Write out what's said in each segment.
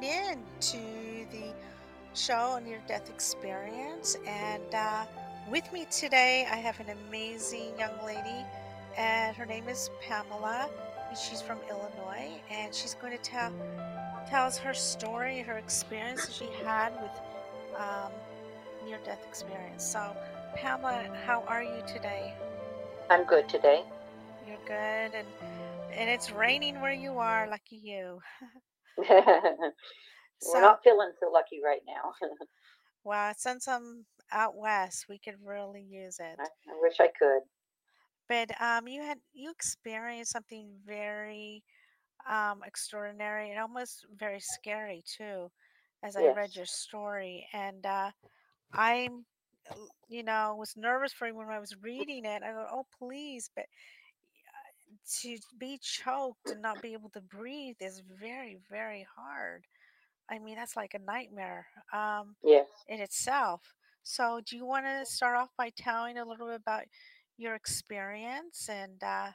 tuning in to the show on Near Death Experience. And uh, with me today, I have an amazing young lady, and her name is Pamela. She's from Illinois, and she's going to tell tell us her story, her experience that she had with um, near death experience. So, Pamela, how are you today? I'm good today. You're good, and and it's raining where you are. Lucky you. We're not feeling so lucky right now. well, since I'm out west, we could really use it. I, I wish I could. But um, you had you experienced something very um, extraordinary and almost very scary too, as I read your story. And uh, I'm, you know, was nervous for you when I was reading it. I go, oh please, but to be choked and not be able to breathe is very, very hard. I mean, that's like a nightmare um, Yes. in itself. So, do you want to start off by telling a little bit about your experience and uh,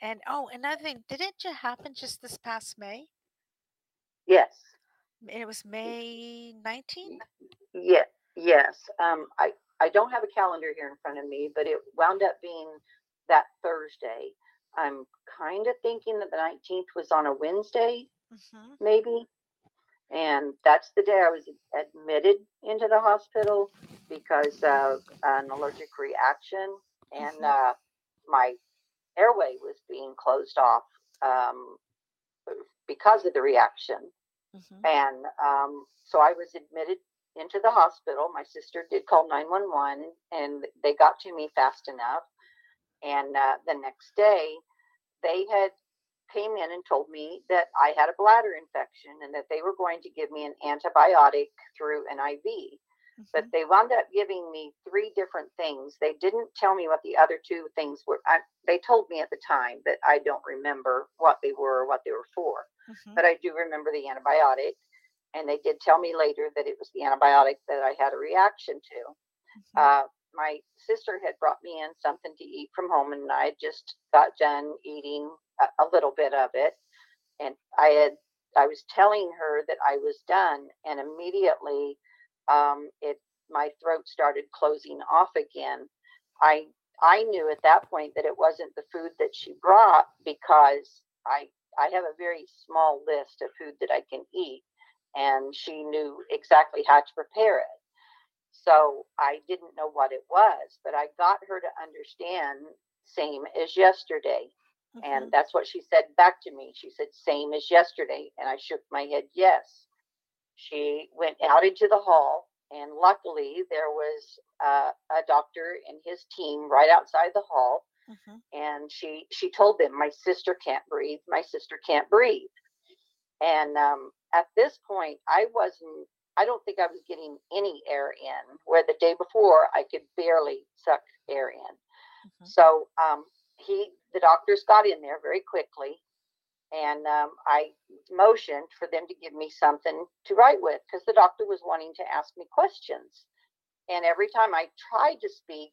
and oh, another thing, did it just happen just this past May? Yes. It was May 19th? Yeah. Yes. Um, I I don't have a calendar here in front of me, but it wound up being that Thursday. I'm kind of thinking that the 19th was on a Wednesday, hmm maybe. And that's the day I was admitted into the hospital because of an allergic reaction. And hmm uh, my airway was being closed off um, because of the reaction. hmm And um, so I was admitted into the hospital. My sister did call 911 and they got to me fast enough. And uh, the next day, they had came in and told me that I had a bladder infection and that they were going to give me an antibiotic through an IV. But hmm they wound up giving me three different things. They didn't tell me what the other two things were. I, they told me at the time, but I don't remember what they were or what they were for. hmm But I do remember the antibiotic. And they did tell me later that it was the antibiotic that I had a reaction to. hmm Uh, my sister had brought me in something to eat from home, and I just got done eating a, a little bit of it. And I had, I was telling her that I was done, and immediately, um, it, my throat started closing off again. I, I knew at that point that it wasn't the food that she brought because I, I have a very small list of food that I can eat, and she knew exactly how to prepare it. So I didn't know what it was, but I got her to understand same as yesterday. hmm And that's what she said back to me. She said, same as yesterday. And I shook my head, yes. She went out into the hall, and luckily there was uh, a doctor and his team right outside the hall. hmm And she she told them, my sister can't breathe. My sister can't breathe. And um, at this point, I wasn't. I don't think I was getting any air in. Where the day before, I could barely suck air in. hmm So um, he, the doctors got in there very quickly, and um, I motioned for them to give me something to write with because the doctor was wanting to ask me questions. And every time I tried to speak,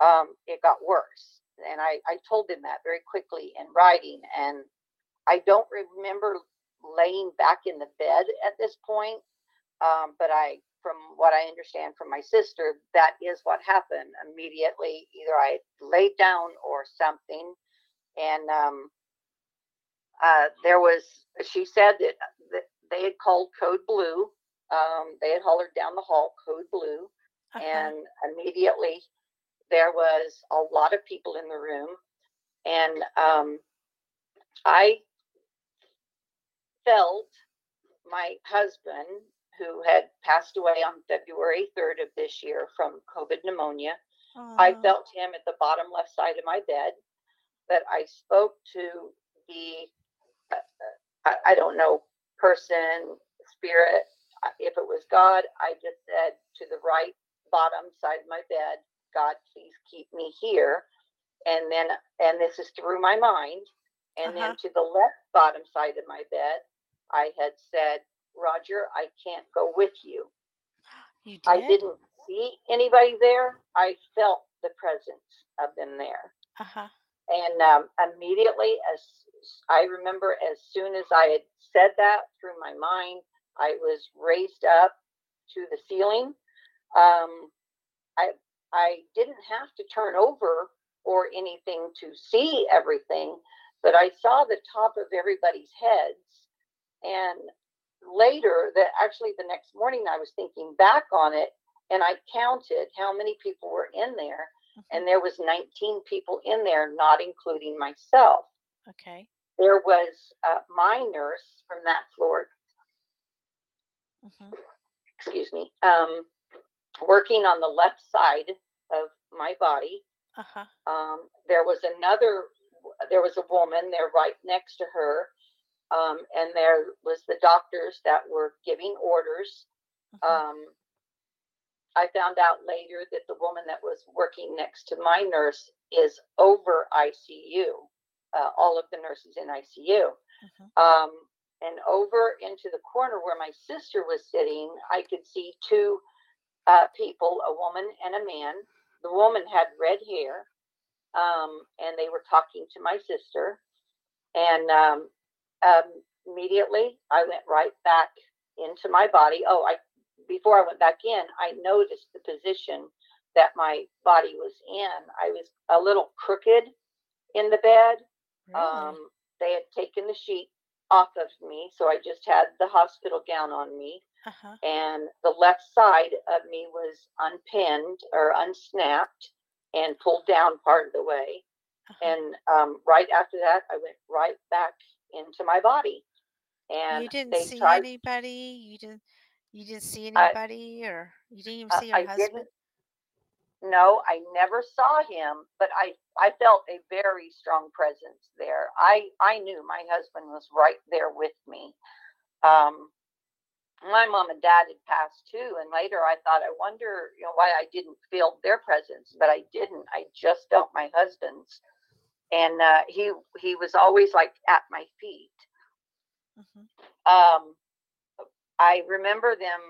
um, it got worse. And I, I told them that very quickly in writing. And I don't remember laying back in the bed at this point, um, but I, from what I understand from my sister, that is what happened immediately. Either I laid down or something, and um, uh, there was. She said that, that they had called code blue. Um, they had hollered down the hall, code blue, Uh-huh. and immediately there was a lot of people in the room, and um, I felt my husband, who had passed away on February 3rd of this year from COVID pneumonia, I Oh, felt him at the bottom left side of my bed. That I spoke to the, uh, uh, I, I don't know, person, spirit. uh, If it was God, I just said to the right bottom side of my bed, God, please keep me here. And then, and this is through my mind. And uh-huh. then to the left bottom side of my bed, I had said, Roger, I can't go with you. You did? I did? didn't see anybody there. I felt the presence of them there. Uh-huh. And um, immediately, as I remember, as soon as I had said that through my mind, I was raised up to the ceiling. Um, I I didn't have to turn over or anything to see everything, but I saw the top of everybody's heads. And later, that actually the next morning, I was thinking back on it, and I counted how many people were in there, Mhm. and there was 19 people in there, not including myself. Okay. There was uh, my nurse from that floor hmm excuse me, um, working on the left side of my body. Uh huh. Um, there was another, there was a woman there right next to her. Um, and there was the doctors that were giving orders. Mhm. Um, I found out later that the woman that was working next to my nurse is over ICU, uh, all of the nurses in ICU. Mhm. Um, and over into the corner where my sister was sitting, I could see two uh, people, a woman and a man. The woman had red hair, um, and they were talking to my sister. And um, um, immediately, I went right back into my body. Oh, I before I went back in, I noticed the position that my body was in. I was a little crooked in the bed. Really? Um, they had taken the sheet off of me, so I just had the hospital gown on me, uh huh. and the left side of me was unpinned or unsnapped and pulled down part of the way. Uh-huh. And um, right after that, I went right back into my body. And you didn't see tried. anybody. You didn't. You didn't see I- anybody, or you didn't even see your I husband. No, I never saw him, but I I felt a very strong presence there. I I knew my husband was right there with me. Um, my mom and dad had passed too, and later I thought, I wonder, you know, why I didn't feel their presence, but I didn't. I just felt my husband's, and uh, he he was always like at my feet. hmm Um, I remember them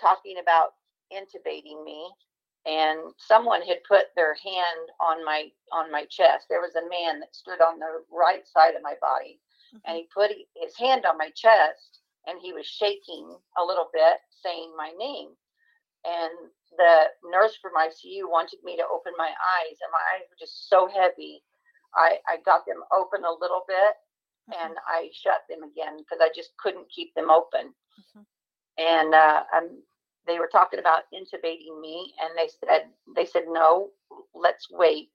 talking about intubating me, and someone had put their hand on my on my chest. There was a man that stood on the right side of my body, and he put his hand on my chest, and he was shaking a little bit, saying my name. And the nurse from ICU wanted me to open my eyes, and my eyes were just so heavy. I, I got them open a little bit, and I shut them again because I just couldn't keep them open. Mhm. And uh, um, they were talking about intubating me, and they said they said no, let's wait.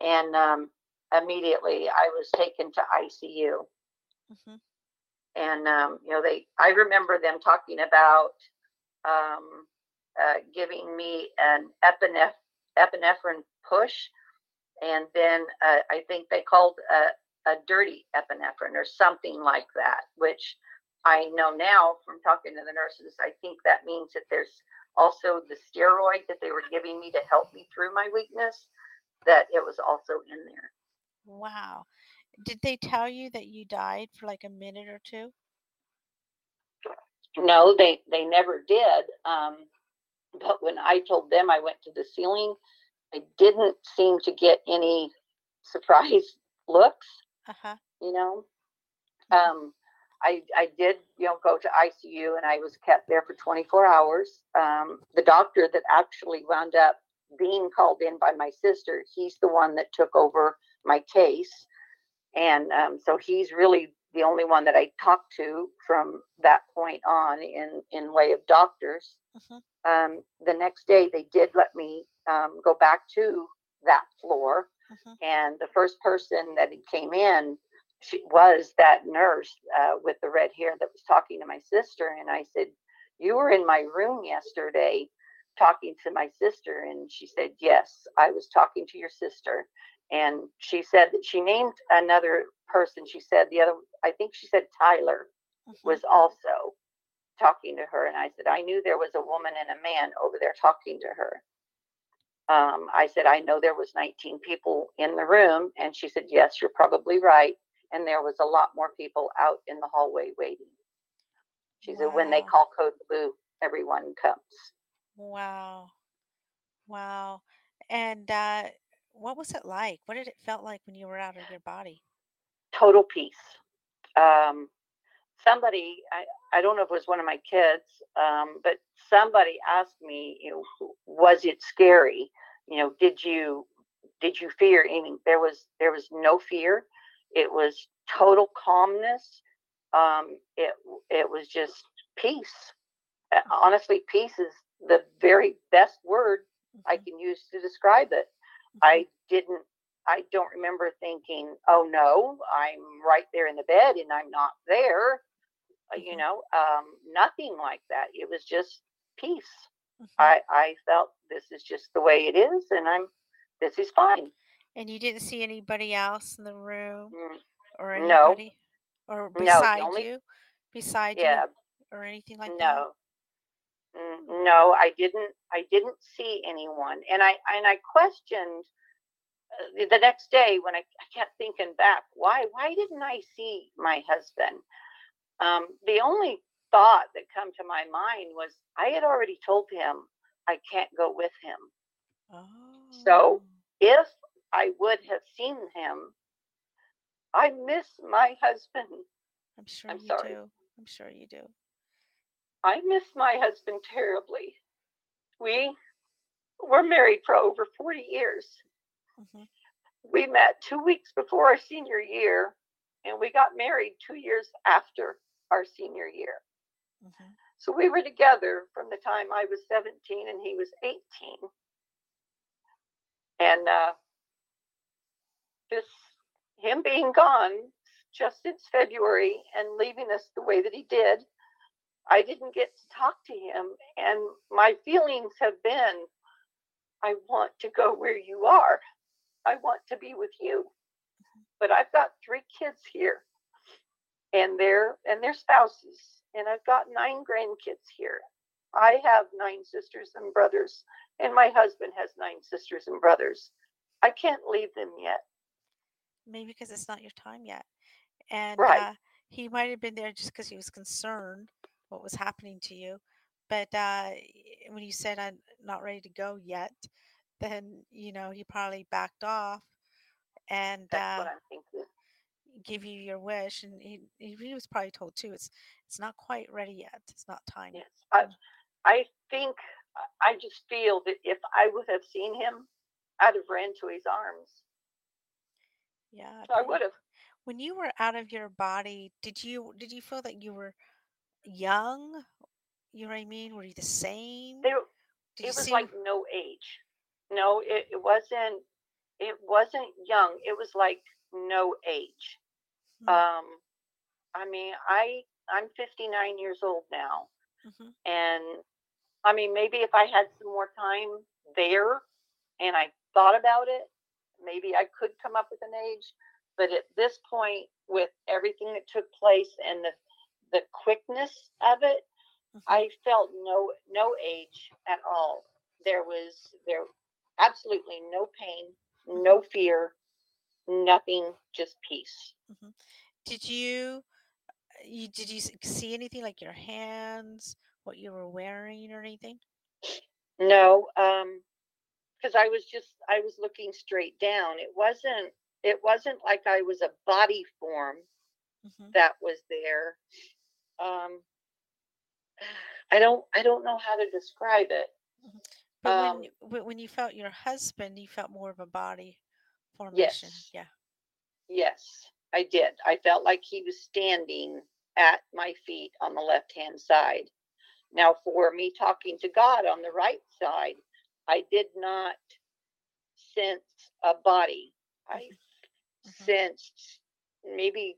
And um, immediately I was taken to ICU, hmm and um, you know they I remember them talking about um, uh, giving me an epineph- epinephrine push, and then uh, I think they called a, a dirty epinephrine or something like that, which I know now from talking to the nurses. I think that means that there's also the steroid that they were giving me to help me through my weakness, that it was also in there. Wow. Did they tell you that you died for like a minute or two? No, they they never did. Um, but when I told them I went to the ceiling, I didn't seem to get any surprise looks. Uh huh. You know, um, I I did you know go to ICU and I was kept there for 24 hours. Um, the doctor that actually wound up being called in by my sister, he's the one that took over my case, and um, so he's really the only one that I talked to from that point on in in way of doctors. hmm Um, the next day, they did let me um, go back to that floor, hmm and the first person that came in she was that nurse uh, with the red hair that was talking to my sister, and I said, "You were in my room yesterday." talking to my sister. And she said yes i was talking to your sister. And she said that she named another person. She said the other i think she said tyler hmm was also talking to her. And i said i knew there was a woman and a man over there talking to her um, i said i know there was 19 people in the room and she said yes you're probably right and there was a lot more people out in the hallway waiting she said when they call code blue everyone comes Wow. Wow. And uh, what was it like? What did it felt like when you were out of your body? total peace um, somebody I, I don't know if it was one of my kids um, but somebody asked me you know was it scary? You know did you did you fear anything there was there was no fear. It was total calmness. Um, it it was just peace. Honestly peace is the very best word i Mhm, can use to describe it. I didn't, I don't remember thinking, oh no, I'm right there in the bed and I'm not there. Uh, You know, um, nothing like that. It was just peace. Mhm. I, I felt this is just the way it is and I'm, this is fine. And you didn't see anybody else in the room Mm, or No, anybody or no, the beside only, you, beside you or anything like that? no, mm, no, I didn't, I didn't see anyone. And I, and I questioned uh, the the next day when I, I kept thinking back, why, why didn't I see my husband? Um, the only thought that come to my mind was I had already told him I can't go with him. Oh. So if I would have seen him, I miss my husband. I'm sure I'm you sorry. do. I'm sure you do. I miss my husband terribly. We were married for over 40 years. hmm We met two weeks before our senior year, and we got married two years after our senior year. hmm So we were together from the time I was 17 and he was 18. And uh, this, him being gone just since February and leaving us the way that he did, I didn't get to talk to him. And my feelings have been I want to go where you are, I want to be with you. But I've got three kids here and their and their spouses and I've got nine grandkids here. I have nine sisters and brothers and my husband has nine sisters and brothers. I can't leave them yet. Maybe because it's not your time yet. And Right. uh, he might have been there just because he was concerned what was happening to you. But uh, when you said I'm not ready to go yet, then you know he probably backed off and That's uh, what I'm thinking. Give you your wish. And he, he was probably told too. It's it's not quite ready yet. It's not time. Yes. I I think I just feel that if I would have seen him, I'd have ran to his arms. Yeah, I I would have. When you were out of your body, did you did you feel that you were young? You know what I mean? Were you the same? There Did it was seem? like no age. No, it, it wasn't it wasn't young. It was like no age. Mm, Um I mean, I I'm 59 years old now. Mhm, and I mean, maybe if I had some more time there and I thought about it, maybe I could come up with an age, but at this point with everything that took place and the the quickness of it, mhm. I felt no no age at all. There was there absolutely no pain, Mhm, no fear, nothing, just peace. mhm. Did you you did you see anything like your hands, what you were wearing or anything? No, um, because I was just I was looking straight down. It wasn't it wasn't like I was a body form hmm that was there. Um, I don't I don't know how to describe it. hmm But when Um, y- wh- when you felt your husband, you felt more of a body formation. yes, Yeah. yes, I did. I felt like he was standing at my feet on the left hand side. Now, for me talking to God on the right side, I did not sense a body. I hmm sensed maybe,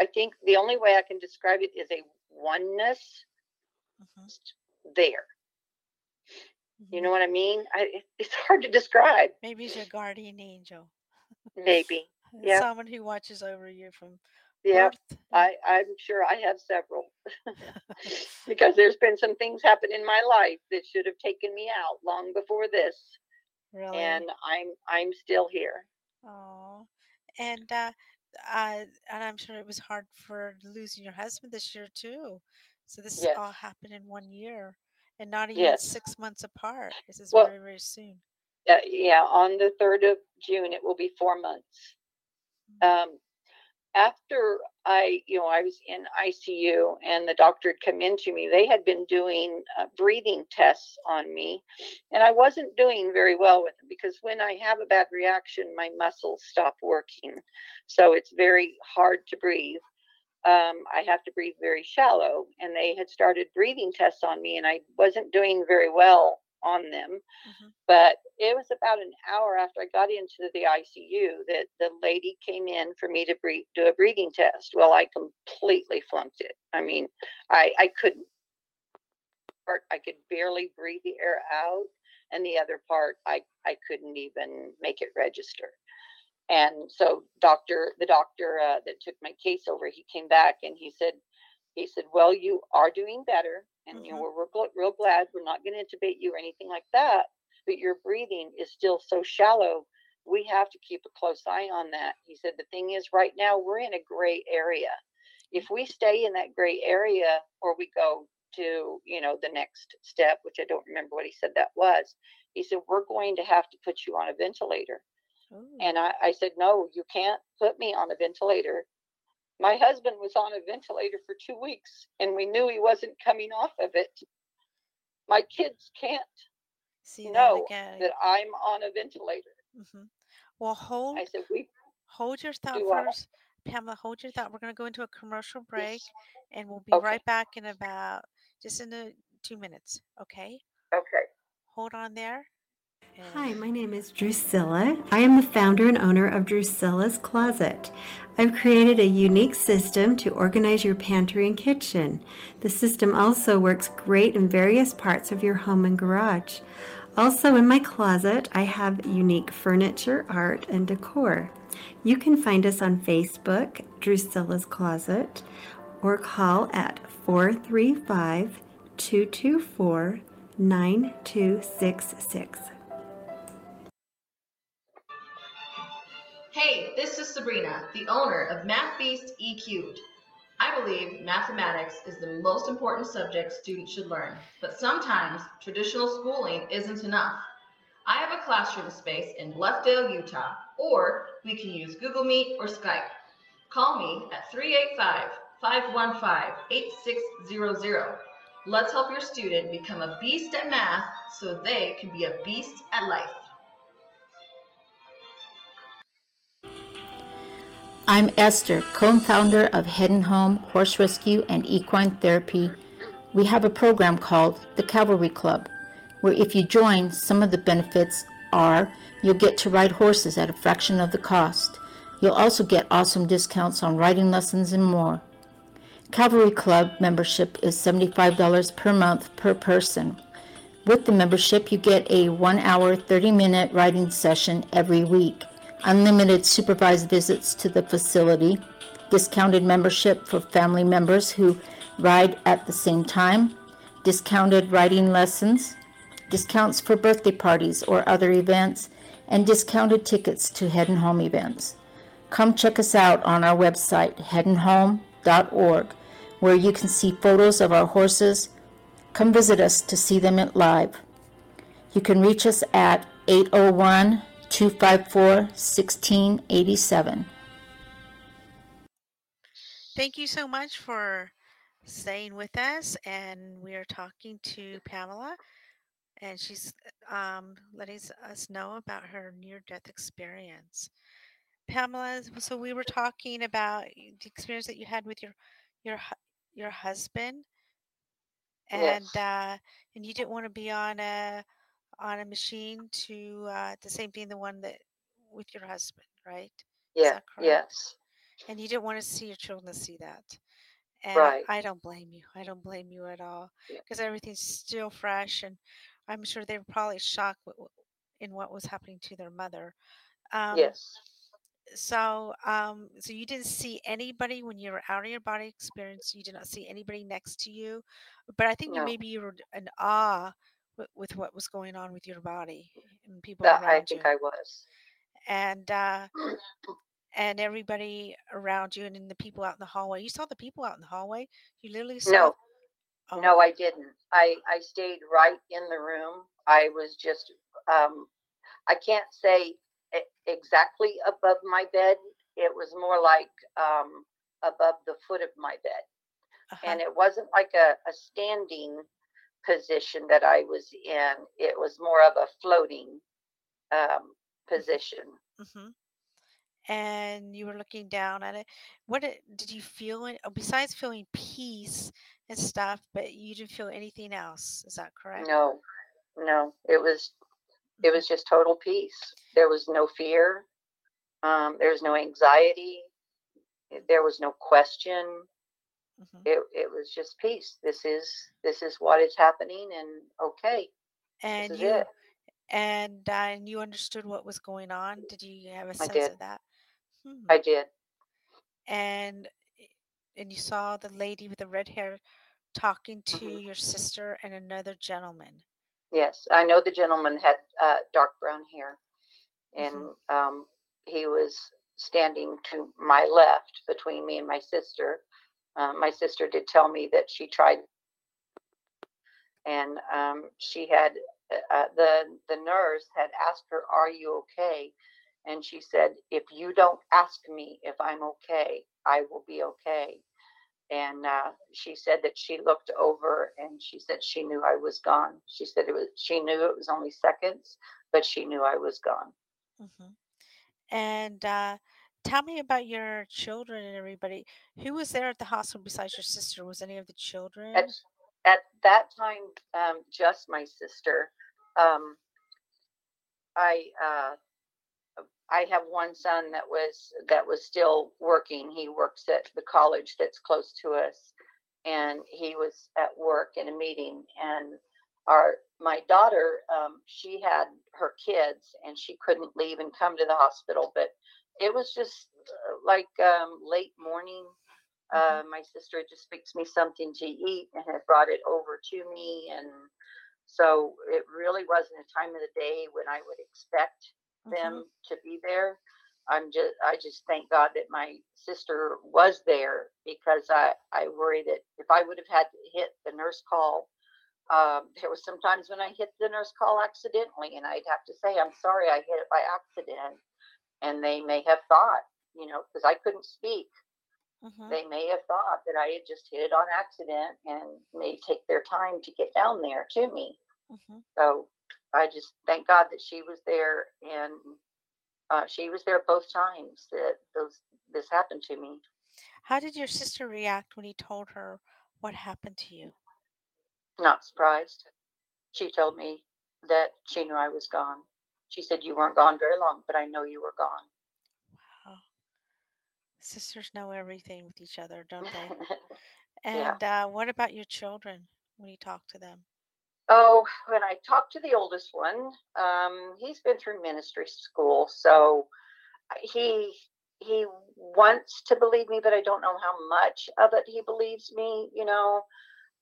I think the only way I can describe it is a oneness hmm there. You hmm know what I mean? I, it's hard to describe. Maybe it's your guardian angel, Maybe. Yeah. someone who watches over you from Yeah. I, I'm sure I have several because there's been some things happen in my life that should have taken me out long before this. Really? And I'm I'm still here. Oh, and uh, uh, and I'm sure it was hard for losing your husband this year too. So this Yes. all happened in one year, and not even Yes. six months apart. This is Well, very, very soon. Uh, yeah, on the 3rd of June, it will be four months. Um, after I, you know, I was in ICU and the doctor had come in to me, they had been doing uh, breathing tests on me, and I wasn't doing very well with them because when I have a bad reaction, my muscles stop working. So it's very hard to breathe. Um, I have to breathe very shallow, and they had started breathing tests on me, and I wasn't doing very well on them. Mm-hmm. But it was about an hour after I got into the ICU that the lady came in for me to breathe, do a breathing test. Well, I completely flunked it. I mean, I I couldn't. Part I could barely breathe the air out, and the other part I I couldn't even make it register. And so, doctor, the doctor uh, that took my case over, he came back and he said, he said, "Well, you are doing better, and mm-hmm. you know mm-hmm. we're real, real glad. We're not going to intubate you or anything like that, but your breathing is still so shallow. We have to keep a close eye on that." He said, "The thing is, right now we're in a gray area. If we stay in that gray area, or we go to you know the next step, which I don't remember what he said that was, he said we're going to have to put you on a ventilator." Ooh. And I, I said, no, you can't put me on a ventilator my husband was on a ventilator for two weeks and we knew he wasn't coming off of it. My kids can't See know that, that I'm on a ventilator. Mm-hmm. Well, hold. I said, we hold your thought first. I. Pamela, hold your thought. We're going to go into a commercial break yes. and we'll be okay. right back in about just in a, two minutes. Okay. Okay. Hold on there. Hi, my name is Drusilla. I am the founder and owner of Drusilla's Closet. I've created a unique system to organize your pantry and kitchen. The system also works great in various parts of your home and garage. Also, in my closet, I have unique furniture, art, and decor. You can find us on Facebook, Drusilla's Closet, or call at 435 224 9266. Hey, this is Sabrina, the owner of Math Beast E Cubed. I believe mathematics is the most important subject students should learn, but sometimes traditional schooling isn't enough. I have a classroom space in Bluffdale, Utah, or we can use Google Meet or Skype. Call me at 385 515 8600. Let's help your student become a beast at math so they can be a beast at life. I'm Esther, co-founder of Head and Home Horse Rescue and Equine Therapy. We have a program called the Cavalry Club, where if you join, some of the benefits are you'll get to ride horses at a fraction of the cost. You'll also get awesome discounts on riding lessons and more. Cavalry Club membership is $75 per month per person. With the membership, you get a one hour, 30 minute riding session every week unlimited supervised visits to the facility, discounted membership for family members who ride at the same time, discounted riding lessons, discounts for birthday parties or other events, and discounted tickets to Head and Home events. Come check us out on our website, headandhome.org, where you can see photos of our horses. Come visit us to see them live. You can reach us at 801 254 1687. Thank you so much for staying with us. And we are talking to Pamela, and she's um, letting us know about her near death experience. Pamela, so we were talking about the experience that you had with your your your husband, and yes. uh, and you didn't want to be on a on a machine to uh, the same thing, the one that with your husband, right? Yeah. Yes. And you didn't want to see your children to see that. And right. I don't blame you. I don't blame you at all because yeah. everything's still fresh, and I'm sure they were probably shocked in what was happening to their mother. Um, yes. So, um, so you didn't see anybody when you were out of your body experience. You did not see anybody next to you, but I think no. maybe you were in awe with, with what was going on with your body and people that around I think you. I was. And uh, and everybody around you and then the people out in the hallway. You saw the people out in the hallway. You literally saw. No, oh. no, I didn't. I I stayed right in the room. I was just um, I can't say exactly above my bed it was more like um, above the foot of my bed. Uh-huh. And it wasn't like a, a standing position that I was in, it was more of a floating um, position. hmm And you were looking down at it. What did, did you feel? oh, Besides feeling peace and stuff, but you didn't feel anything else. Is that correct? No, no, it was it Mhm. was just total peace. There was no fear. Um, there was no anxiety. There was no question. Mhm. It it was just peace. This is this is what is happening, and okay, And you it. and uh, and you understood what was going on. Did you have a sense of that? Hmm. I did. And and you saw the lady with the red hair talking to hmm your sister and another gentleman. Yes, I know the gentleman had uh, dark brown hair, and hmm um, he was standing to my left between me and my sister. Uh, my sister did tell me that she tried, and um, she had uh, uh, the the nurse had asked her, "Are you okay?" And she said, "If you don't ask me if I'm okay, I will be okay." And uh, she said that she looked over and she said she knew I was gone. She said it was she knew it was only seconds, but she knew I was gone. hmm And uh, tell me about your children and everybody. Who was there at the hospital besides your sister? Was any of the At children? at that time, um, just my sister. Um, I uh, I have one son that was that was still working. He works at the college that's close to us, and he was at work in a meeting. And our my daughter, um, she had her kids, and she couldn't leave and come to the hospital. But it was just uh, like um, late morning. hmm Uh, my sister had just fixed me something to eat and had brought it over to me, and so it really wasn't a time of the day when I would expect hmm them to be there. I'm just I just thank God that my sister was there because I I worry that if I would have had to hit the nurse call, um, there was sometimes when I hit the nurse call accidentally, and I'd have to say I'm sorry I hit it by accident, and they may have thought you know because I couldn't speak, hmm they may have thought that I had just hit it on accident and may take their time to get down there to me. hmm So I just thank God that she was there and uh, she was there both times that those this happened to me. How did your sister react when you told her what happened to you? Not surprised. She told me that she knew I was gone. She said you weren't gone very long, but I know you were gone. Wow. Sisters know everything with each other, don't they? yeah. And uh, what about your children when you talk to them? Oh, when I talked to the oldest one, um, he's been through ministry school, so he he wants to believe me, but I don't know how much of it he believes me. You know,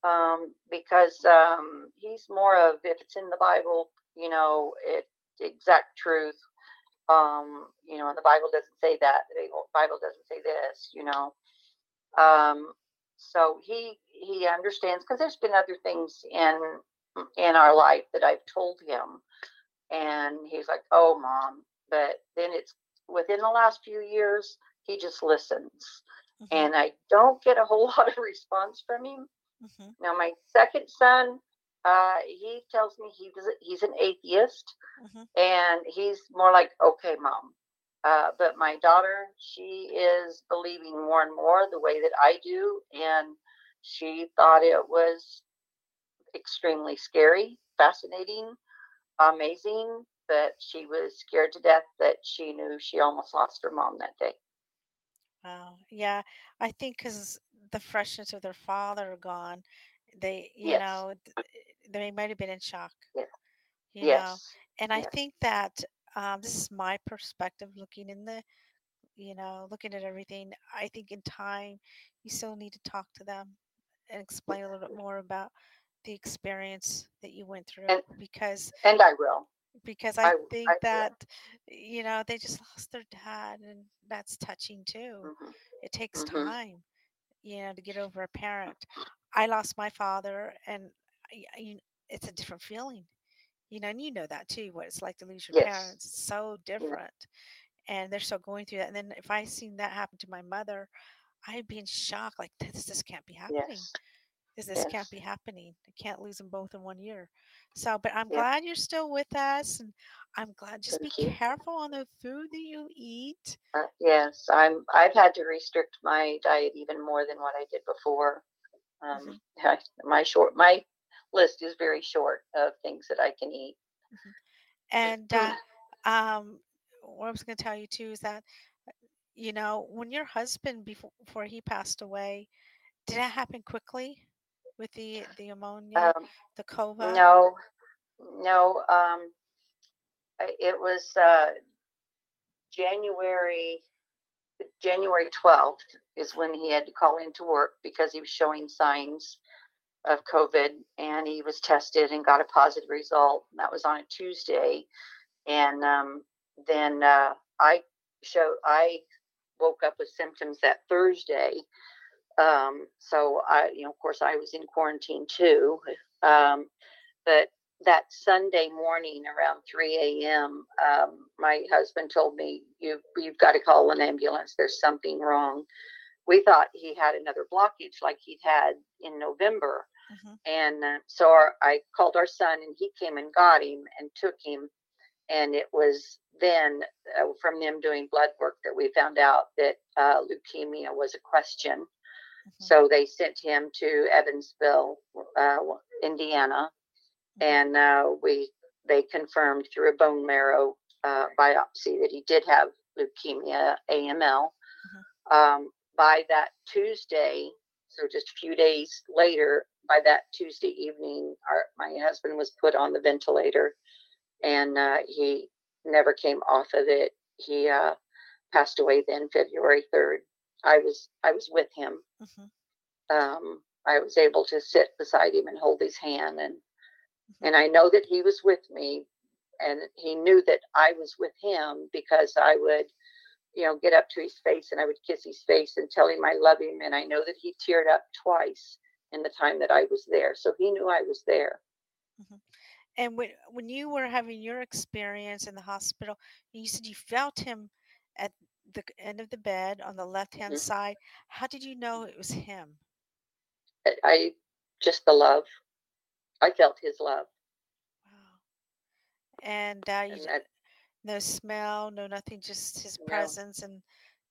um, because um, he's more of if it's in the Bible, you know, it exact truth. Um, you know, and the Bible doesn't say that. The Bible doesn't say this. You know, um, so he he understands because there's been other things in in our life that I've told him, and he's like, "Oh, mom," but then it's within the last few years he just listens, hmm and I don't get a whole lot of response from him. hmm Now, my second son, uh, he tells me he was he's an atheist, hmm and he's more like, "Okay, mom." Uh, but my daughter, she is believing more and more the way that I do, and she thought it was extremely scary, fascinating, amazing, but she was scared to death that she knew she almost lost her mom that day. Wow. Yeah, I think because the freshness of their father gone, they, you Yes, know, they might have been in shock, Yeah. you know. yes, And I think that um, this is my perspective looking in the, you know, looking at everything. I think in time, you still need to talk to them and explain a little bit more about the experience that you went through and because and I will. because I think I will. that you know they just lost their dad and that's touching too. hmm It takes hmm time, you know, to get over a parent. I lost my father and I, I- you- it's a different feeling, you know, and you know that too, what it's like to lose your Yes. parents. It's so Yeah. different. and they're still going through that. And then if I seen that happen to my mother, I'd be in shock. Like this, this can't be happening. Yes. This, this can't be happening. I can't lose them both in one year. So, but I'm Yeah. glad you're still with us, and I'm glad. Just be you. careful on the food that you eat. Uh, yes, I'm. I've had to restrict my diet even more than what I did before. Um, I- my short, my list is very short of things that I can eat. And uh, um, what I was going to tell you too is that, uh, you know, when your husband before, before he passed away, did that happen quickly with the the pneumonia, Um, the cova? no, no. Um, it was uh, January. January twelfth is when he had to call into work because he was showing signs of COVID, and he was tested and got a positive result. That was on a Tuesday, and um, then uh, I show I woke up with symptoms that Thursday. Um, so I, you know, of course, I was in quarantine too. Um, but that Sunday morning around 3 a.m., um, my husband told me, "You, you've got to call an ambulance. There's something wrong." We thought he had another blockage like he'd had in November, Mhm. and uh, so our, I called our son, and he came and got him and took him. And it was then uh, from them doing blood work that we found out that uh, leukemia was a question. Mhm. So they sent him to Evansville, uh, Indiana, Mhm. and uh, we they confirmed through a bone marrow uh, biopsy that he did have leukemia, AML. Um, by that Tuesday, so just a few days later, by that Tuesday evening, our, my husband was put on the ventilator, and uh, he never came off of it. He uh, passed away then, February third. I was I was with him Mhm. um, I was able to sit beside him and hold his hand, and Mhm. and I know that he was with me, and he knew that I was with him because I would, you know, get up to his face and I would kiss his face and tell him I love him, and I know that he teared up twice in the time that I was there, so he knew I was there. And when when you were having your experience in the hospital, you said you felt him at the end of the bed on the left hand Mhm. side. How did you know it was him? I, I just the love. I felt his love, Wow. And uh, you, and that no smell, no nothing, just his No. presence and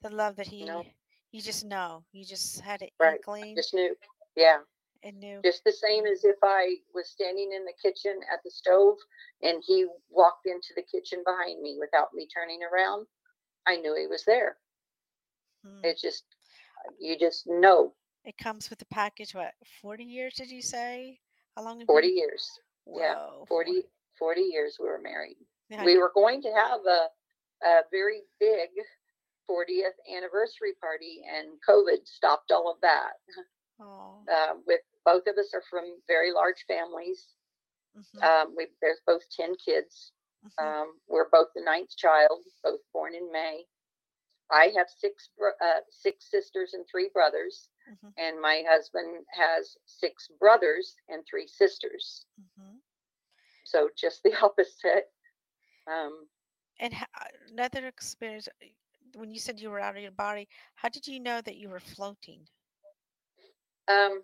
the love that he. No. You just know. You just had it Right. inkling just knew. Yeah. and knew. just the same as if I was standing in the kitchen at the stove and he walked into the kitchen behind me without me turning around. I knew he was there. Hmm. It just, you just know It comes with the package. What, 40 years did you say? How long? have 40 you- years. yeah, Whoa, 40, 40 years we were married. Yeah, We were going to have a, a very big 40th anniversary party and COVID stopped all of that. Oh, Uh, with both of us are from very large families. mhm, Um, we, there's both 10 kids. mhm. Um, we're both the ninth child, both born in May. I have six uh, six sisters and three brothers, Mhm. and my husband has six brothers and three sisters. Mhm. So just the opposite. Um, And uh, another experience, when you said you were out of your body, how did you know that you were floating? Um,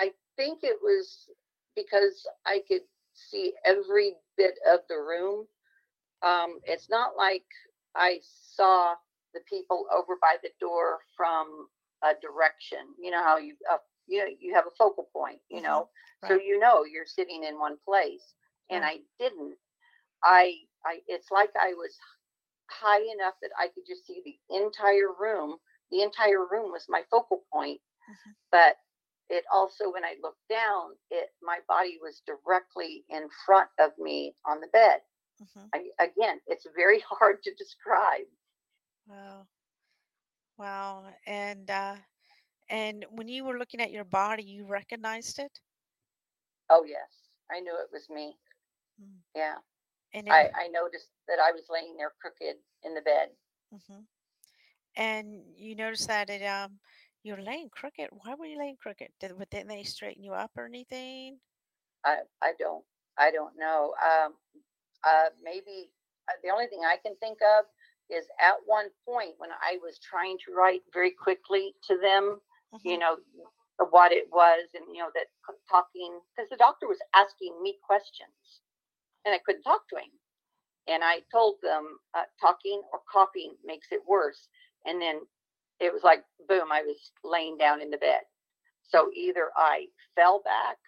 I think it was because I could see every bit of the room. Um, it's not like I saw the people over by the door from a direction. You know how you uh, you know, you have a focal point. You Mhm, know, so you know you're sitting in one place, and Right. I didn't. I I it's like I was high enough that I could just see the entire room. The entire room was my focal point. But it also when I looked down, it my body was directly in front of me on the bed. Mhm. I, again, it's very hard to describe. Wow. Wow. And uh, and when you were looking at your body, you recognized it? Oh yes, I knew it was me. Mm. Yeah, And I, it, I noticed that I was laying there crooked in the bed. mhm. And you noticed that it um you're laying crooked. Why were you laying crooked? Did didn't they straighten you up or anything? I I don't I don't know. Um, uh, maybe uh, the only thing I can think of is at one point when I was trying to write very quickly to them, you Mhm. know, what it was and, you know, that talking, because the doctor was asking me questions and I couldn't talk to him. And I told them uh, talking or copying makes it worse. And then it was like, boom, I was laying down in the bed. So either I fell back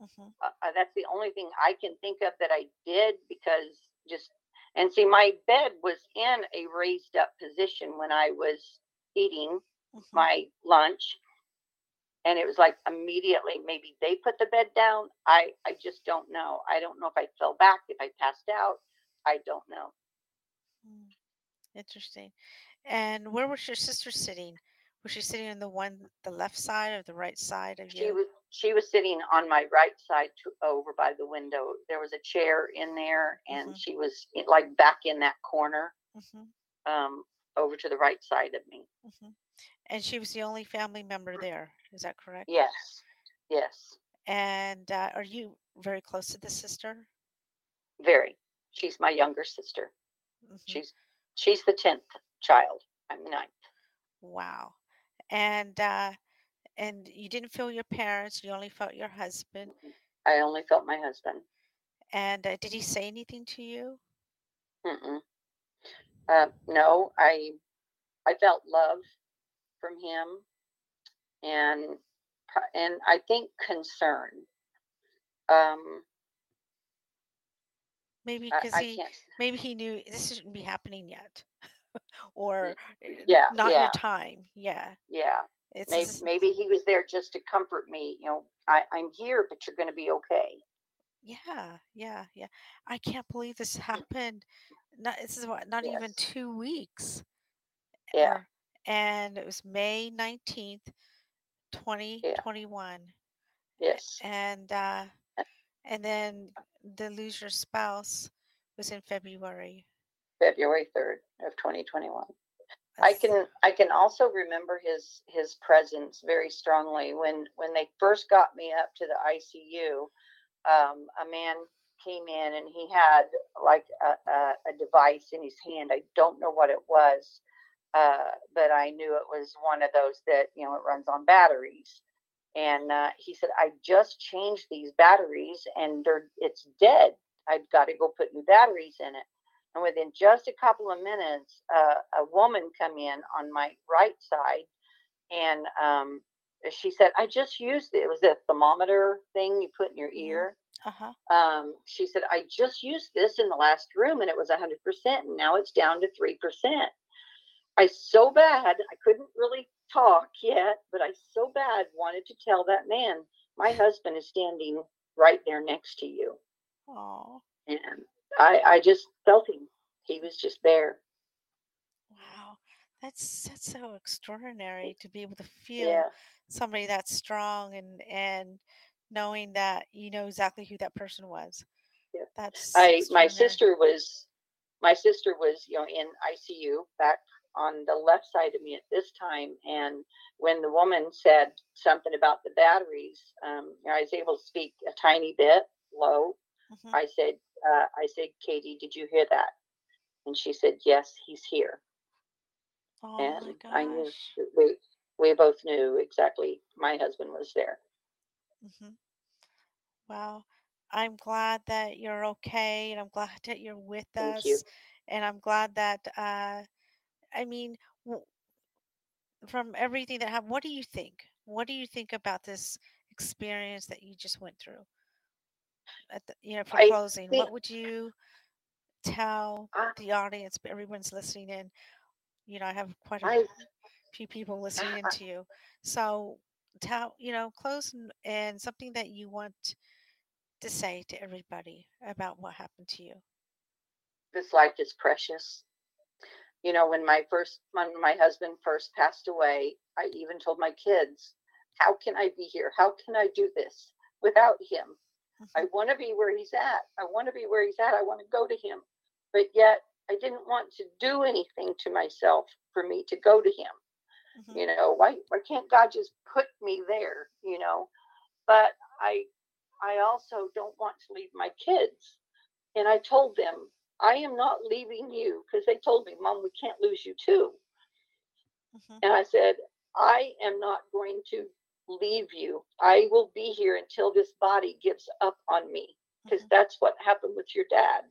Mhm. uh, uh, that's the only thing I can think of that I did because just and see my bed was in a raised up position when I was eating Mhm. my lunch and it was like immediately maybe they put the bed down I I just don't know I don't know if I fell back if I passed out I don't know Mm. Interesting. And where was your sister sitting? Was she sitting on the one, the left side or the right side of she you? was she was sitting on my right side to, over by the window there was a chair in there and Mhm. she was in- like back in that corner hmm um over to the right side of me hmm And she was the only family member there. Is that correct? Yes. Yes. And uh, are you very close to the sister? Very. She's my younger sister. Mhm. She's she's the tenth child. I'm the ninth. Wow. And uh, and you didn't feel your parents. You only felt your husband. I only felt my husband. And uh, did he say anything to you? Mm-mm. Uh, no, I I felt love from him, and and I think concern. Um, Maybe because he can't. maybe he knew this shouldn't be happening yet, or uh, Yeah, not yeah. your time. Yeah. Yeah, It's maybe this- maybe he was there just to comfort me. You know, I I'm here, but you're going to be okay. Yeah, yeah, yeah. I can't believe this happened. Not this is what not even two weeks. Yeah. or- and it was May 19th, 2021. Yes. And uh and then the lose your spouse was in February. February third of 2021. I can I can also remember his his presence very strongly when when they first got me up to the ICU. Um, a man came in and he had like a, a, a device in his hand. I don't know what it was, uh, but I knew it was one of those that you know it runs on batteries. And uh, he said, "I just changed these batteries and they're it's dead. I've got to go put new batteries in it." And within just a couple of minutes, uh, a woman come in on my right side, and um, she said, "I just used it. It was a thermometer thing you put in your Mhm. ear." uh-huh. Um, she said, "I just used this in the last room, and it was 100 percent, and now it's down to three percent." I so bad I couldn't really talk yet, but I so bad wanted to tell that man, "My husband is standing right there next to you." Oh, and I I just felt him. He was just there. wow. That's that's so extraordinary to be able to feel Yeah, somebody that strong and and knowing that you know exactly who that person was. Yeah. That's I my sister was my sister was you know in ICU back on the left side of me at this time, and when the woman said something about the batteries, um, I was able to speak a tiny bit low. Mhm. I said, uh, I said, Katie, did you hear that? And she said, Yes, he's here. Oh and I knew we we both knew exactly my husband was there. hmm Wow. I'm glad that you're okay, and I'm glad that you're with Thank you. us, and I'm glad that uh, I mean, from everything that happened, what do you think? What do you think about this experience that you just went through? At the, you know, for I closing, think what would you tell the audience? Everyone's listening in. You know, I have quite a I few people listening in to you. So tell, you know, close and, and something that you want to say to everybody about what happened to you. this life is precious. You know, when my first when my husband first passed away, I even told my kids, "How can I be here? How can I do this without him? I Mhm. want to be where he's at. I want to be where he's at. I want to go to him." But yet, I didn't want to do anything to myself for me to go to him. Mhm. you know why why can't god just put me there you know but i i also don't want to leave my kids and i told them I am not leaving you because they told me, Mom, we can't lose you too. Mhm. And I said, I am not going to leave you. I will be here until this body gives up on me because Mhm. that's what happened with your dad.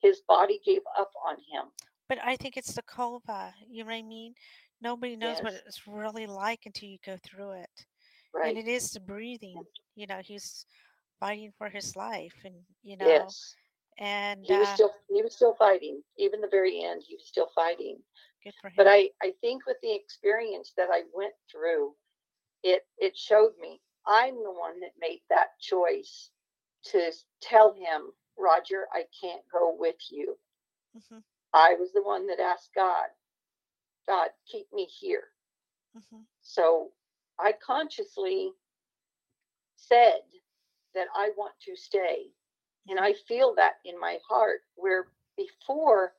His body gave up on him. But I think it's the cova. You know what I mean? Nobody knows what it's really like until you go through it. Right. And it is the breathing. You know, he's fighting for his life, and you know, Yes. And He was uh, still he was still fighting. Even the very end, he was still fighting. good for him. But I, I think with the experience that I went through, it it showed me I'm the one that made that choice to tell him, Roger, I can't go with you. hmm I was the one that asked God, God, keep me here. hmm So I consciously said that I want to stay. And I feel that in my heart, where before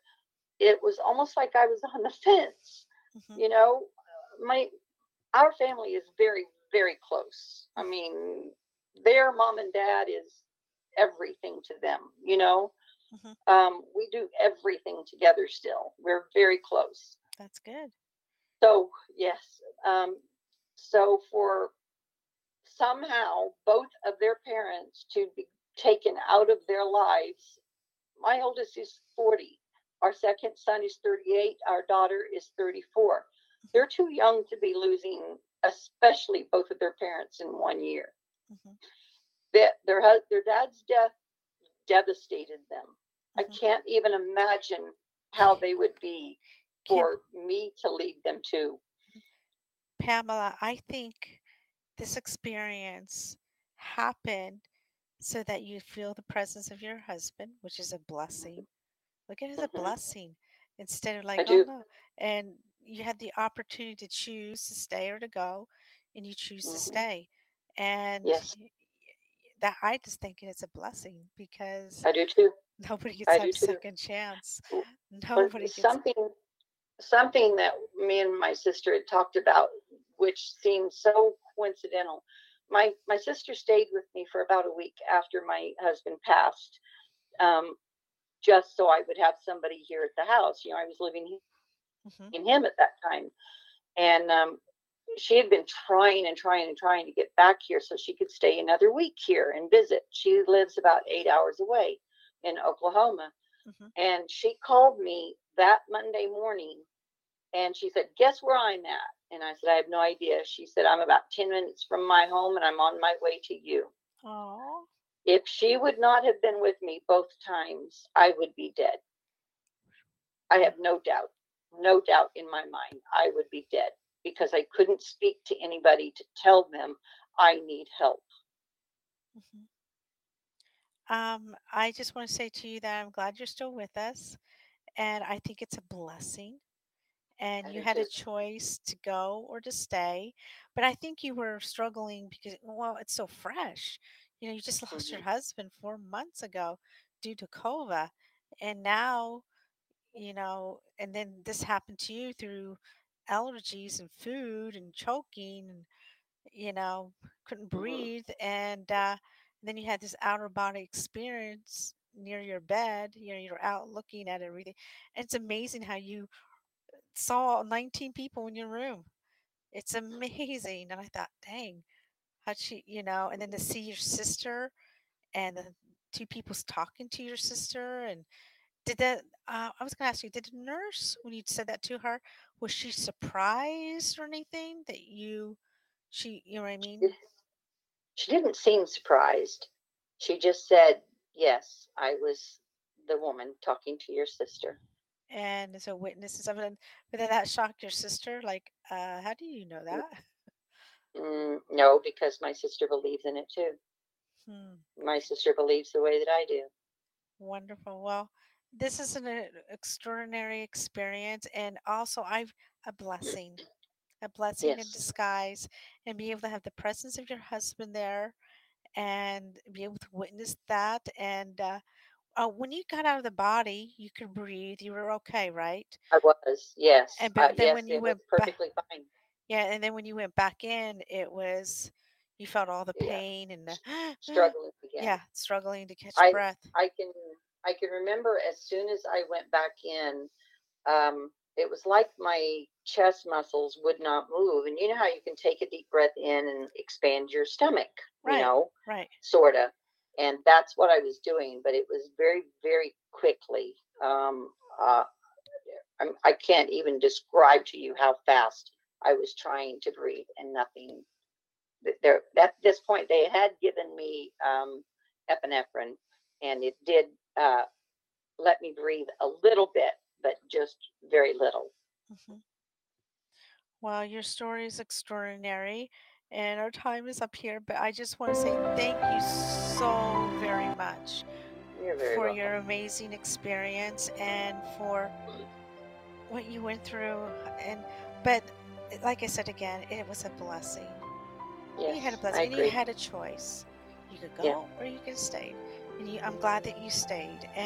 it was almost like I was on the fence. hmm You know, my our family is very, very close. I mean, their mom and dad is everything to them, you know. Mhm. Um, we do everything together still. We're very close. That's good. So yes, um, so for somehow both of their parents to be taken out of their lives, my oldest is 40, our second son is 38, our daughter is 34. They're too young to be losing, especially both of their parents in one year. hmm That their their dad's death devastated them. I Mhm. can't even imagine how they would be Kim- for me to lead them to. Pamela, I think this experience happened so that you feel the presence of your husband, which is a blessing. Look at it as a Mhm. blessing instead of like, oh no. And you had the opportunity to choose to stay or to go, and you choose to Mhm. stay. And Yes. that I just think it's a blessing because I do too. nobody gets I that do too. second chance. Nobody gets. something something that me and my sister had talked about, which seemed so coincidental. My my sister stayed with me for about a week after my husband passed, um, just so I would have somebody here at the house. You know, I was living Mhm. in him at that time, and um, she had been trying and trying and trying to get back here so she could stay another week here and visit. She lives about eight hours away in Oklahoma. Mhm. And she called me that Monday morning and she said, Guess where I'm at? And I said, I have no idea. She said, I'm about 10 minutes from my home and I'm on my way to you. Aw. If she would not have been with me both times, I would be dead. I have no doubt, no doubt in my mind, I would be dead because I couldn't speak to anybody to tell them I need help. Mhm. Um, I just want to say to you that I'm glad you're still with us, and I think it's a blessing. And I you had a choice to go or to stay, but I think you were struggling because, well, it's so fresh. You know, you just lost your Mhm. husband four months ago due to COVID. and now, you know, and then this happened to you through allergies and food and choking and you know, couldn't Mhm. breathe, and uh, then you had this outer body experience near your bed. You know, you're out looking at everything. And it's amazing how you saw 19 people in your room. It's amazing. And I thought, dang, how'd she, you know, and then to see your sister and the two people's talking to your sister. And did that, uh, I was going to ask you, did the nurse, when you said that to her, was she surprised or anything that you, she, you know what I mean? She didn't seem surprised. She just said, Yes, I was the woman talking to your sister. And so witnesses of it. But then that shocked your sister. Like, uh, how do you know that? Mm, no, because my sister believes in it too. Hmm. My sister believes the way that I do. Wonderful. Well, this is an uh, extraordinary experience, and also I've a blessing, a blessing in disguise, and be able to have the presence of your husband there, and be able to witness that. And uh, uh, when you got out of the body, you could breathe. You were okay, right? I was. Yes. And Uh, but then yes, when you went back, perfectly fine. yeah, and then when you went back in, it was you felt all the Yeah. pain and the Struggling again. yeah, struggling to catch I breath. I can I can remember as soon as I went back in, um, it was like my chest muscles would not move. And you know how you can take a deep breath in and expand your stomach, Right. you know, Right. sort of. And that's what I was doing, but it was very, very quickly. Um, uh, I'm, I can't even describe to you how fast I was trying to breathe and nothing. There, at this point, they had given me um, epinephrine, and it did uh, let me breathe a little bit, but just very little. hmm Well, your story is extraordinary, and our time is up here, but I just want to say thank you so very much You're very for welcome. your amazing experience and for what you went through. And but like I said again, it was a blessing. Yes, you had a blessing, and you had a choice. You could go Yeah. or you could stay. And you, I'm glad that you stayed.